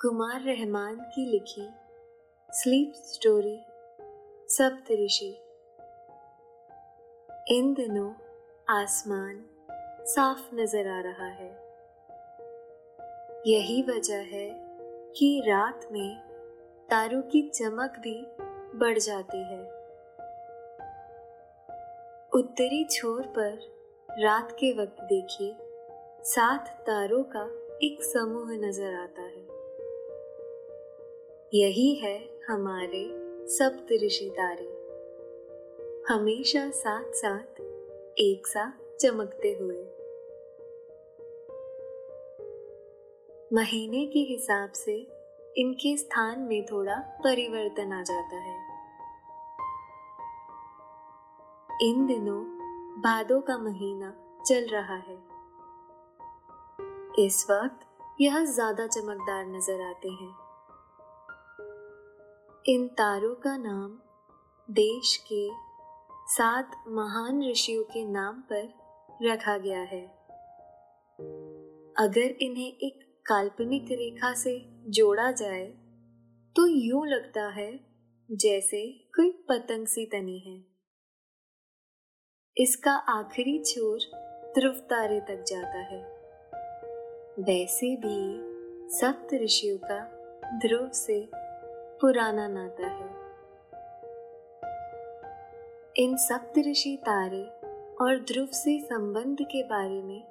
कुमार रहमान की लिखी sleep story सप्तऋषि इन दिनों आसमान साफ़ नज़र आ रहा है। यही वजह है कि रात में तारों की चमक भी बढ़ जाती है। उत्तरी छोर पर रात के वक्त देखिए सात तारों का एक समूह नज़र आता है यही है हमारे सप्त ऋषि तारे। हमेशा साथ साथ एक साथ चमकते हुए। महीने के हिसाब से इनके स्थान में थोड़ा परिवर्तन आ जाता है। इन दिनों भादों का महीना चल रहा है। इस वक्त यह ज़्यादा चमकदार नज़र आते हैं। इन तारों का नाम देश के सात महान ऋषियों के नाम पर रखा गया है। अगर इन्हें एक काल्पनिक रेखा से जोड़ा जाए तो यूँ लगता है जैसे कोई पतंग सी तनी है। इसका आखिरी छोर ध्रुव तारे तक जाता है। वैसे भी सप्त ऋषियों का ध्रुव से पुराना नाता है। इन सप्तऋषि तारे और ध्रुव से संबंध के बारे में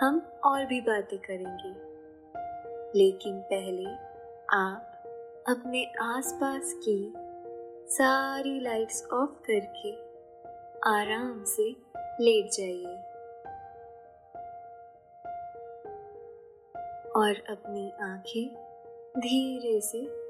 हम और भी बातें करेंगे। लेकिन पहले आप अपने आसपास की सारी लाइट्स ऑफ़ करके आराम से लेट जाइए। और अपनी आँखें धीरे से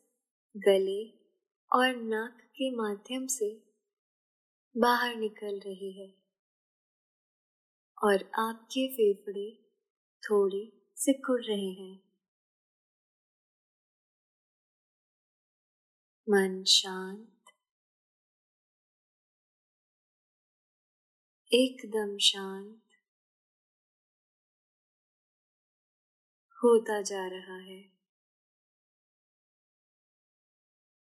गले और नाक के माध्यम से बाहर निकल रही है। और आपके फेफड़े थोड़े सिकुड़ रहे हैं। मन शांत। एकदम शांत। होता जा रहा है।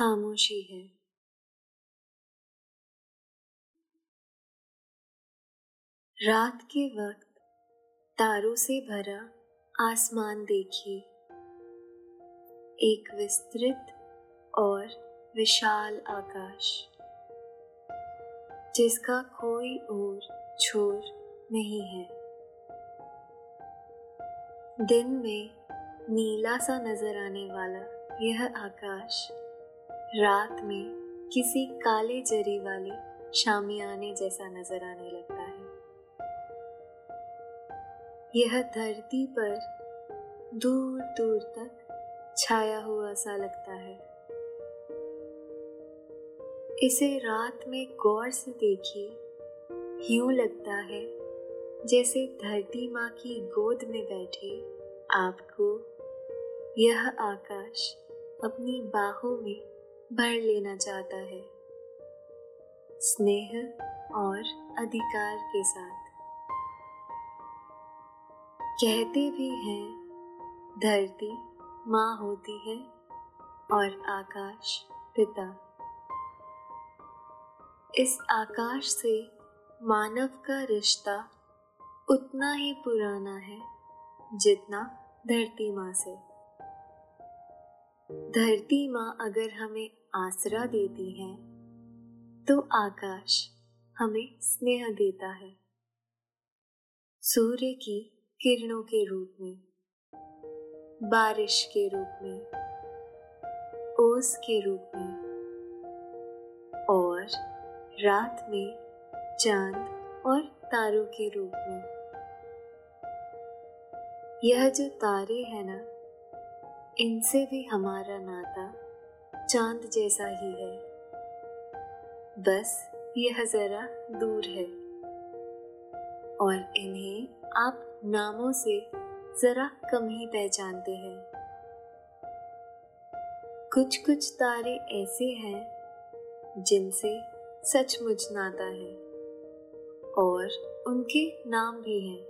खामोशी है। रात के वक्त तारों से भरा आसमान देखिए। एक विस्तृत और विशाल आकाश, जिसका कोई और छोर नहीं है। दिन में नीला सा नज़र आने वाला यह आकाश रात में किसी काले जरी वाले शामियाने जैसा नज़र आने लगता है। यह धरती पर दूर दूर तक छाया हुआ सा लगता है। इसे रात में गौर से देखिए। यूँ लगता है जैसे धरती माँ की गोद में बैठे आपको यह आकाश अपनी बाहों में भर लेना चाहता है। स्नेह और अधिकार के साथ। कहते भी हैं, धरती माँ होती है और आकाश पिता। इस आकाश से मानव का रिश्ता उतना ही पुराना है जितना धरती माँ से। धरती माँ अगर हमें आसरा देती है तो आकाश हमें स्नेह देता है। सूर्य की किरणों के रूप में, बारिश के रूप में, ओस के रूप में, और रात में चाँद और तारों के रूप में। यह जो तारे हैं ना, इनसे भी हमारा नाता चाँद जैसा ही है। बस यह जरा दूर है। और इन्हें आप नामों से जरा कम ही पहचानते हैं। कुछ कुछ तारे ऐसे हैं जिनसे सचमुच नाता है। और उनके नाम भी हैं।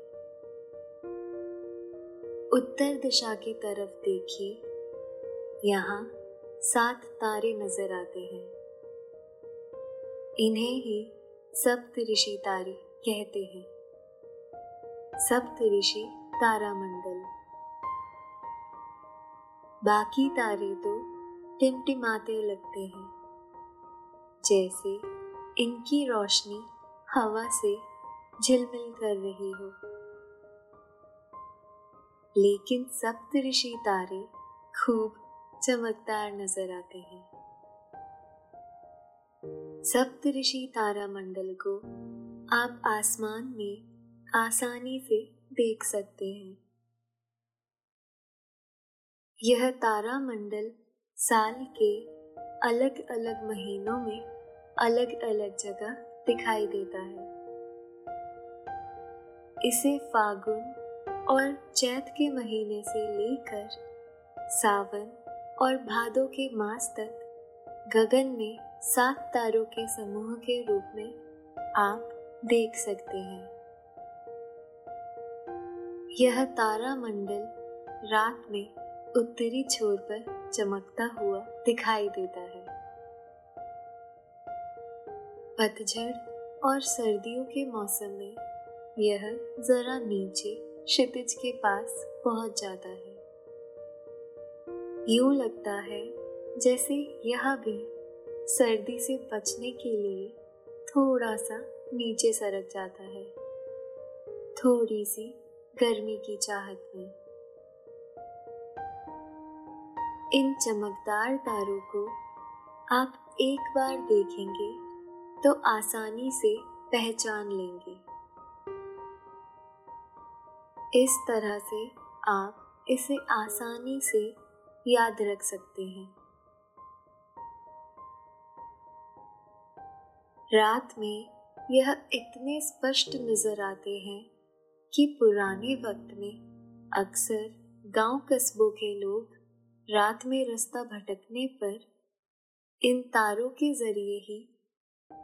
उत्तर दिशा की तरफ़ देखिए। यहाँ सात तारे नज़र आते हैं। इन्हें ही सप्त ऋषि तारे कहते हैं। सप्त ऋषि तारामंडल। बाकी तारे तो टिमटिमाते लगते हैं। जैसे इनकी रोशनी हवा से झिलमिल कर रही हो। लेकिन सप्तऋषि तारे खूब चमकदार नज़र आते हैं। सप्तऋषि तारा मंडल को आप आसमान में आसानी से देख सकते हैं। यह तारा मंडल साल के अलग अलग महीनों में अलग अलग जगह दिखाई देता है। इसे फागुन और चैत के महीने से लेकर सावन और भादों के मास तक गगन में सात तारों के समूह के रूप में आप देख सकते हैं। यह तारा मंडल रात में उत्तरी छोर पर चमकता हुआ दिखाई देता है। पतझड़ और सर्दियों के मौसम में यह जरा नीचे क्षितिज के पास पहुँच जाता है। यूँ लगता है जैसे यह भी सर्दी से बचने के लिए थोड़ा सा नीचे सरक जाता है। थोड़ी सी गर्मी की चाहत में। इन चमकदार तारों को आप एक बार देखेंगे तो आसानी से पहचान लेंगे। इस तरह से आप इसे आसानी से याद रख सकते हैं। रात में यह इतने स्पष्ट नज़र आते हैं कि पुराने वक्त में अक्सर गाँव कस्बों के लोग रात में रास्ता भटकने पर इन तारों के ज़रिए ही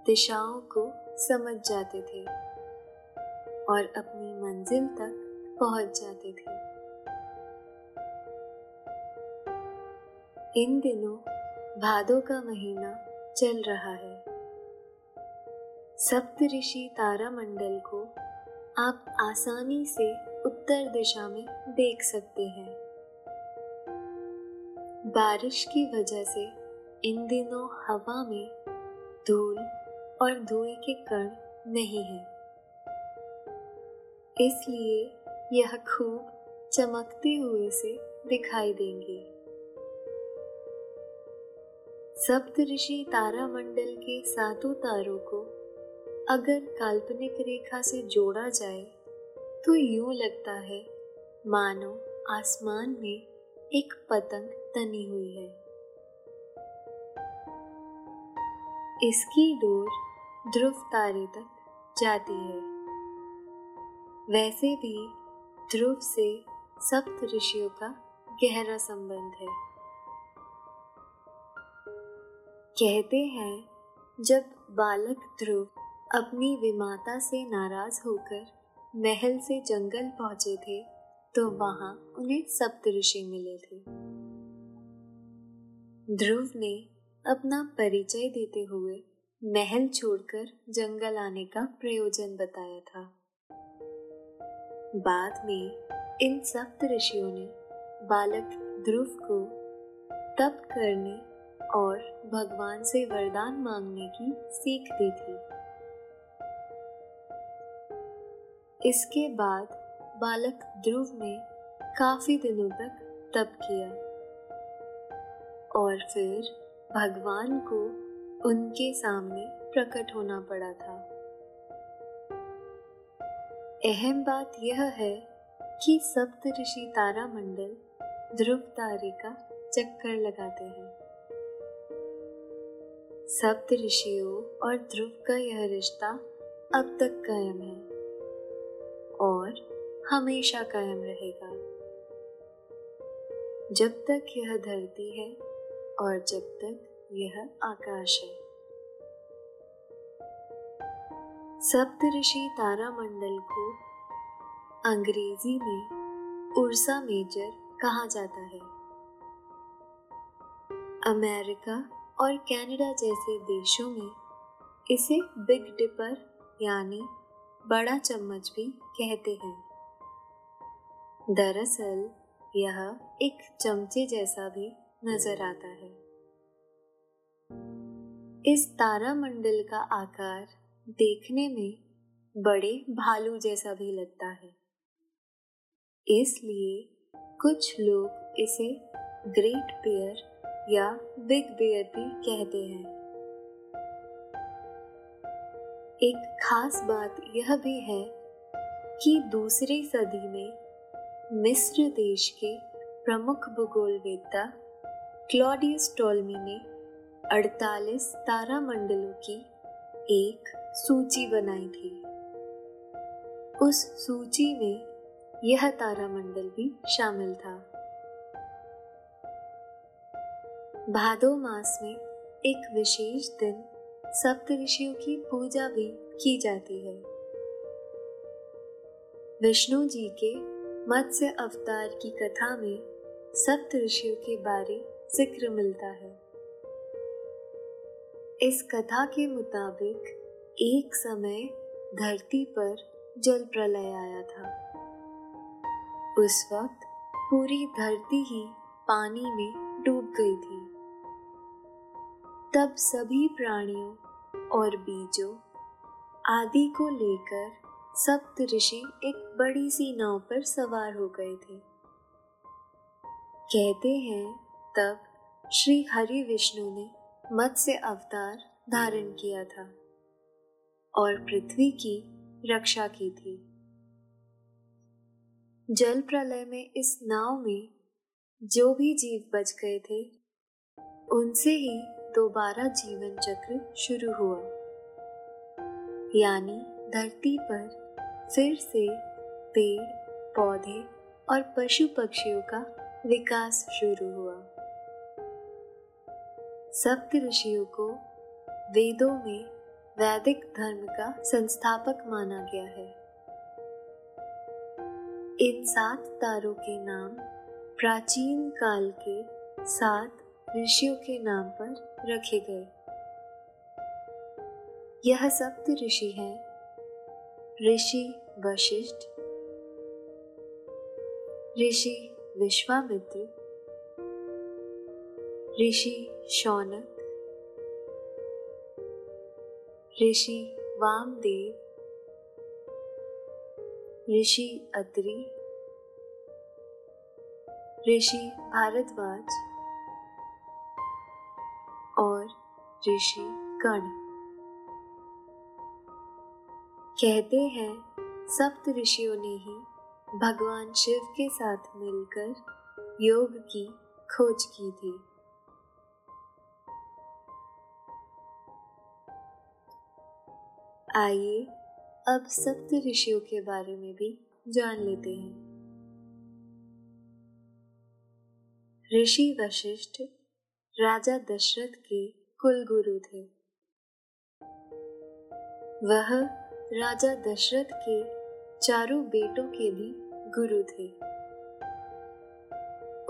दिशाओं को समझ जाते थे और अपनी मंजिल तक पहुँच जाते थे। इन दिनों भादों का महीना चल रहा है। सप्त ऋषि तारा मंडल को आप आसानी से उत्तर दिशा में देख सकते हैं। बारिश की वजह से इन दिनों हवा में धूल और धुएँ के कण नहीं है। इसलिए यह खूब चमकते हुए से दिखाई देंगे। सप्त ऋषि तारा मंडल के सातों तारों को अगर काल्पनिक रेखा से जोड़ा जाए तो यूँ लगता है, मानो आसमान में एक पतंग तनी हुई है। इसकी डोर ध्रुव तारे तक जाती है। वैसे भी ध्रुव से सप्त ऋषियों का गहरा संबंध है। कहते हैं, जब बालक ध्रुव अपनी विमाता से नाराज़ होकर महल से जंगल पहुँचे थे तो वहाँ उन्हें सप्तऋषि मिले थे। ध्रुव ने अपना परिचय देते हुए महल छोड़कर जंगल आने का प्रयोजन बताया था। बाद में इन सप्त ऋषियों ने बालक ध्रुव को तप करने और भगवान से वरदान मांगने की सीख दी थी इसके बाद बालक ध्रुव ने काफ़ी दिनों तक तप किया और फिर भगवान को उनके सामने प्रकट होना पड़ा था। अहम बात यह है कि सप्त ऋषि तारा मंडल ध्रुव तारे का चक्कर लगाते हैं। सप्त ऋषियों और ध्रुव का यह रिश्ता अब तक कायम है और हमेशा कायम रहेगा। जब तक यह धरती है और जब तक यह आकाश है। सप्त ऋषि तारा मंडल को अंग्रेज़ी में उर्सा मेजर कहा जाता है। अमेरिका और कनाडा जैसे देशों में इसे बिग डिपर यानी बड़ा चम्मच भी कहते हैं। दरअसल, यह एक चमचे जैसा भी नज़र आता है। इस तारा मंडल का आकार देखने में बड़े भालू जैसा भी लगता है। इसलिए कुछ लोग इसे ग्रेट बेयर या बिग बेयर भी कहते हैं। एक खास बात यह भी है कि दूसरी सदी में मिस्र देश के प्रमुख भूगोलवेत्ता क्लॉडियस टोलमी ने 48 तारा मंडलों की एक सूची बनाई थी। उस सूची में यह तारामंडल भी शामिल था। भादो मास में एक विशेष दिन सप्त ऋषियों की पूजा भी की जाती है। विष्णु जी के मत्स्य अवतार की कथा में सप्त ऋषियों के बारे ज़िक्र मिलता है। इस कथा के मुताबिक एक समय धरती पर जल प्रलय आया था। उस वक्त पूरी धरती ही पानी में डूब गई थी। तब सभी प्राणियों और बीजों आदि को लेकर सप्त ऋषि एक बड़ी सी नाव पर सवार हो गए थे। कहते हैं, तब श्री हरि विष्णु ने मत्स्य अवतार धारण किया था और पृथ्वी की रक्षा की थी। जल प्रलय में इस नाव में जो भी जीव बच गए थे, उनसे ही दोबारा जीवन चक्र शुरू हुआ। यानी धरती पर फिर से पेड़, पौधे और पशु पक्षियों का विकास शुरू हुआ। सप्त ऋषियों को वेदों में वैदिक धर्म का संस्थापक माना गया है। इन सात तारों के नाम प्राचीन काल के सात ऋषियों के नाम पर रखे गए। यह सप्त ऋषि हैं। ऋषि वशिष्ठ, ऋषि विश्वामित्र, ऋषि शौनक, ऋषि वामदेव, ऋषि अत्रि ऋषि भारद्वाज ऋषि कर्ण कहते हैं, सप्त ऋषियों ने ही भगवान शिव के साथ मिलकर योग की खोज की थी। आइए, अब सप्त ऋषियों के बारे में भी जान लेते हैं। ऋषि वशिष्ठ राजा दशरथ के कुल गुरु थे। वह राजा दशरथ के चारों बेटों के भी गुरु थे।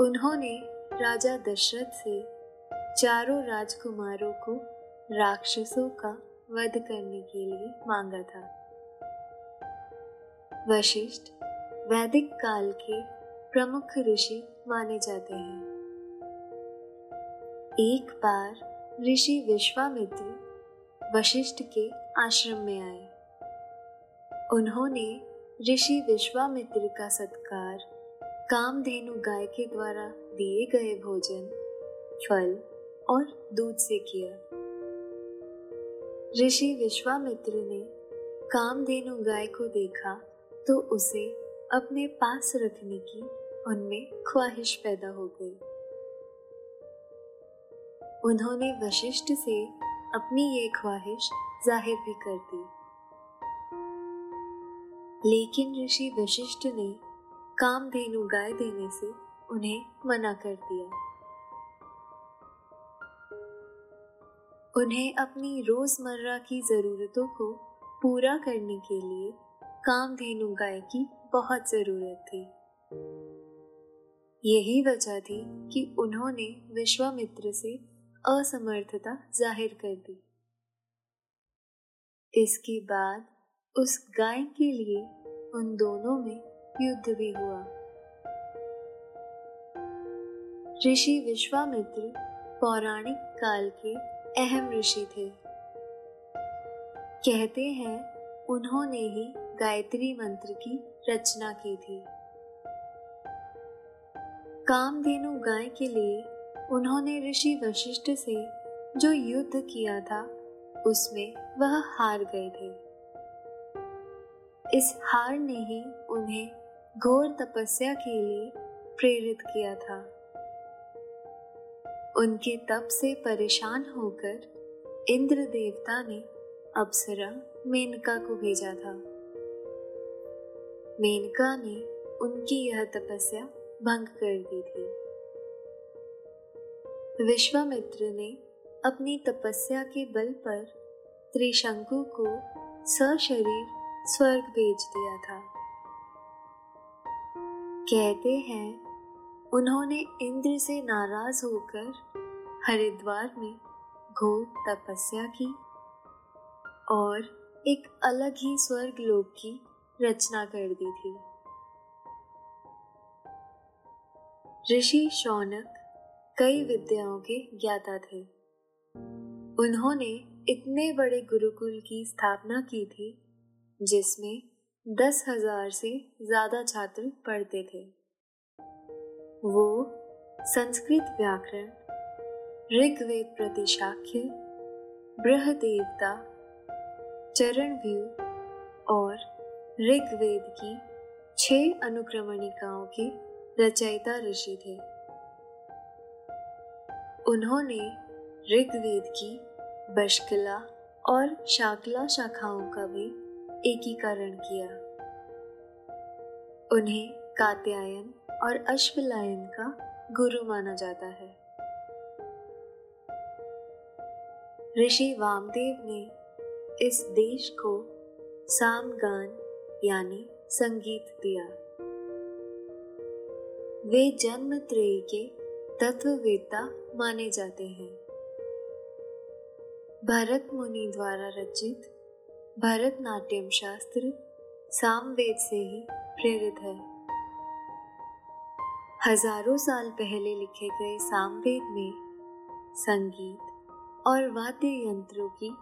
उन्होंने राजा दशरथ से चारों राजकुमारों को राक्षसों का वध करने के लिए मांगा था। वशिष्ठ वैदिक काल के प्रमुख ऋषि माने जाते हैं। एक बार ऋषि विश्वामित्र वशिष्ठ के आश्रम में आए। उन्होंने ऋषि विश्वामित्र का सत्कार कामधेनु गाय के द्वारा दिए गए भोजन, फल और दूध से किया। ऋषि विश्वामित्र ने कामधेनु गाय को देखा तो उसे अपने पास रखने की उनमें ख्वाहिश पैदा हो गई। उन्होंने वशिष्ठ से अपनी ये ख्वाहिश ज़ाहिर भी कर दी। लेकिन ऋषि वशिष्ठ ने कामधेनु गाय देने से उन्हें मना कर दिया। उन्हें अपनी रोज़मर्रा की जरूरतों को पूरा करने के लिए कामधेनु गाय की बहुत ज़रूरत थी। यही वजह थी कि उन्होंने विश्वामित्र से असमर्थता ज़ाहिर कर दी। इसके बाद उस गाय के लिए उन दोनों में युद्ध भी हुआ। ऋषि विश्वामित्र पौराणिक काल के अहम ऋषि थे। कहते हैं, उन्होंने ही गायत्री मंत्र की रचना की थी। कामधेनु गाय के लिए उन्होंने ऋषि वशिष्ठ से जो युद्ध किया था, उसमें वह हार गए थे। इस हार ने ही उन्हें घोर तपस्या के लिए प्रेरित किया था। उनके तप से परेशान होकर इंद्र देवता ने अप्सरा मेनका को भेजा था। मेनका ने उनकी यह तपस्या भंग कर दी थी। विश्वामित्र ने अपनी तपस्या के बल पर त्रिशंकु को सशरीर स्वर्ग भेज दिया था। कहते हैं, उन्होंने इंद्र से नाराज़ होकर हरिद्वार में घोर तपस्या की और एक अलग ही स्वर्ग लोक की रचना कर दी थी। ऋषि शौनक कई विद्याओं के ज्ञाता थे। उन्होंने इतने बड़े गुरुकुल की स्थापना की थी, जिसमें दस हज़ार से ज़्यादा छात्र पढ़ते थे। वो संस्कृत व्याकरण, ऋग्वेद प्रतिशाख्य, बृहदेवता, चरण व्यू और ऋग्वेद की छह अनुक्रमणिकाओं के रचयिता ऋषि थे। उन्होंने ऋग्वेद की, बशकला और शाकला शाखाओं का भी एकीकरण किया। उन्हें कात्यायन और अश्वलायन का गुरु माना जाता है। ऋषि वामदेव ने इस देश को सामगान यानी संगीत दिया। वे जन्म त्रय के तत्ववेता माने जाते हैं। भरत मुनि द्वारा रचित भरतनाट्यम शास्त्र सामवेद से ही प्रेरित है। हज़ारों साल पहले लिखे गए सामवेद में संगीत और वाद्य यंत्रों की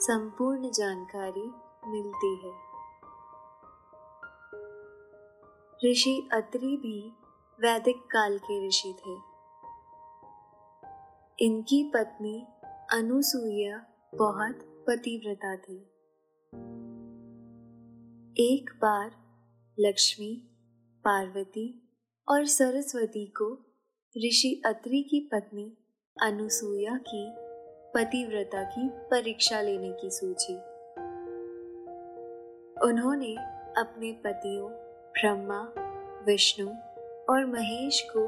संपूर्ण जानकारी मिलती है। ऋषि अत्रि भी वैदिक काल के ऋषि थे। इनकी पत्नी अनुसुईया बहुत पतिव्रता थी। एक बार लक्ष्मी, पार्वती और सरस्वती को ऋषि अत्रि की पत्नी अनुसुईया की पतिव्रता की परीक्षा लेने की सूची। उन्होंने अपने पतियों ब्रह्मा, विष्णु और महेश को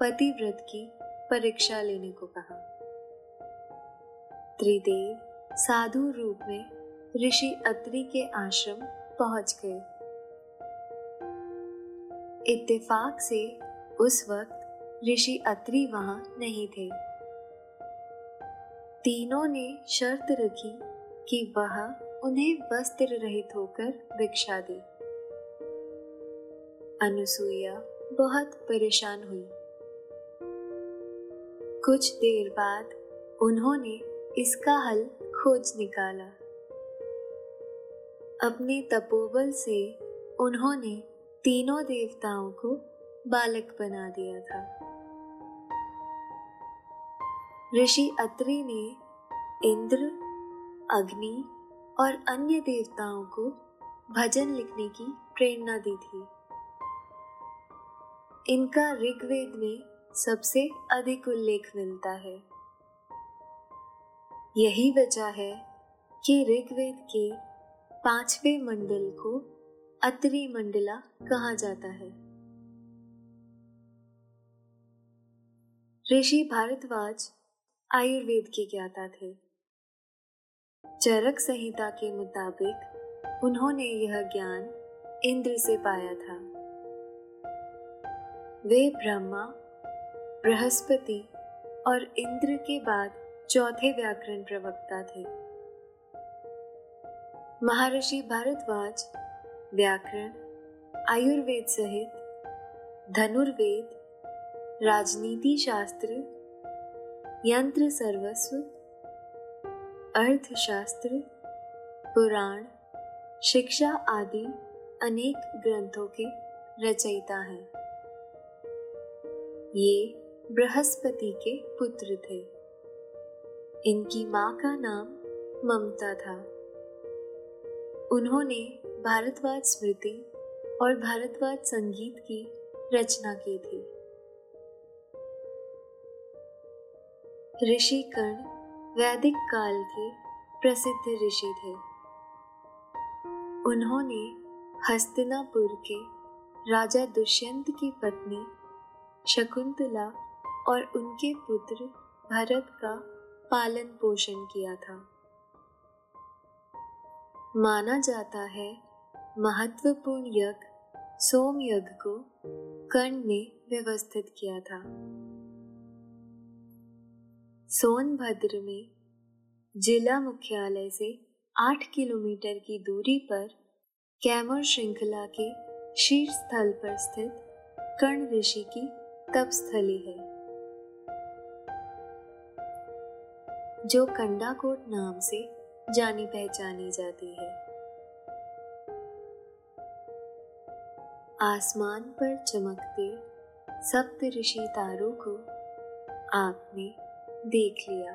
पतिव्रत की परीक्षा लेने को कहा। त्रिदेव साधु रूप में ऋषि अत्रि के आश्रम पहुँच गए। इत्तेफाक से उस वक्त ऋषि अत्रि वहाँ नहीं थे। तीनों ने शर्त रखी कि वह उन्हें वस्त्र रहित होकर भिक्षा दे। अनुसुईया बहुत परेशान हुई। कुछ देर बाद उन्होंने इसका हल खोज निकाला। अपने तपोबल से उन्होंने तीनों देवताओं को बालक बना दिया था। ऋषि अत्रि ने इंद्र, अग्नि और अन्य देवताओं को भजन लिखने की प्रेरणा दी थी। इनका ऋग्वेद में सबसे अधिक उल्लेख मिलता है। यही वजह है कि ऋग्वेद के पाँचवें मंडल को अत्रि मंडला कहा जाता है। ऋषि भारद्वाज आयुर्वेद के ज्ञाता थे। चरक संहिता के मुताबिक उन्होंने यह ज्ञान इंद्र से पाया था। वे ब्रह्मा बृहस्पति और इंद्र के बाद चौथे व्याकरण प्रवक्ता थे। महर्षि भारद्वाज, व्याकरण, आयुर्वेद सहित, धनुर्वेद, राजनीति शास्त्र, यंत्र सर्वस्व, अर्थशास्त्र, पुराण, शिक्षा आदि अनेक ग्रंथों के रचयिता हैं। ये बृहस्पति के पुत्र थे। इनकी माँ का नाम ममता था। उन्होंने भारतवाद स्मृति और भारतवाद संगीत की रचना की थी। ऋषि कर्ण वैदिक काल के प्रसिद्ध ऋषि थे। उन्होंने हस्तिनापुर के राजा दुष्यंत की पत्नी शकुंतला और उनके पुत्र भरत का पालन पोषण किया था। माना जाता है, महत्वपूर्ण यज्ञ सोम यज्ञ को कर्ण ने व्यवस्थित किया था। सोनभद्र में जिला मुख्यालय से आठ किलोमीटर की दूरी पर कैमर श्रृंखला के शीर्ष स्थल पर स्थित कर्ण ऋषि की तपस्थली है। जो कंडाकोट नाम से जानी पहचानी जाती है। आसमान पर चमकते सप्त ऋषि तारों को आपने देख लिया।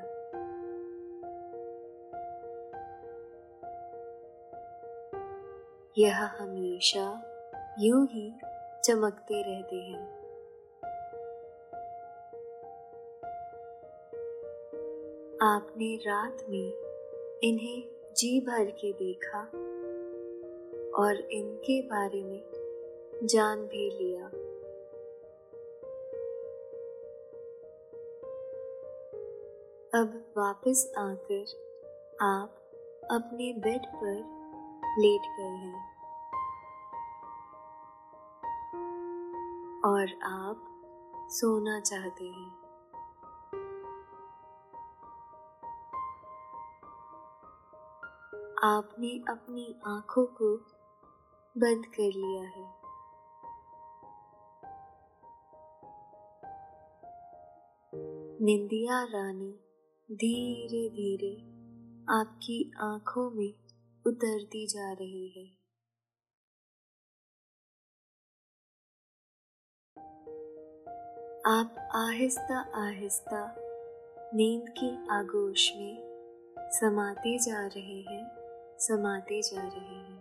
यह हमेशा यूँ ही चमकते रहते हैं। आपने रात में इन्हें जी भर के देखा और इनके बारे में जान भी लिया। अब वापस आकर आप अपने बेड पर लेट गए हैं और आप सोना चाहते हैं। आपने अपनी आँखों को बंद कर लिया है। निंदिया रानी धीरे धीरे आपकी आँखों में उतरती जा रही है। आप आहिस्ता आहिस्ता नींद की आगोश में समाते जा रहे हैं। समाते जा रहे हैं।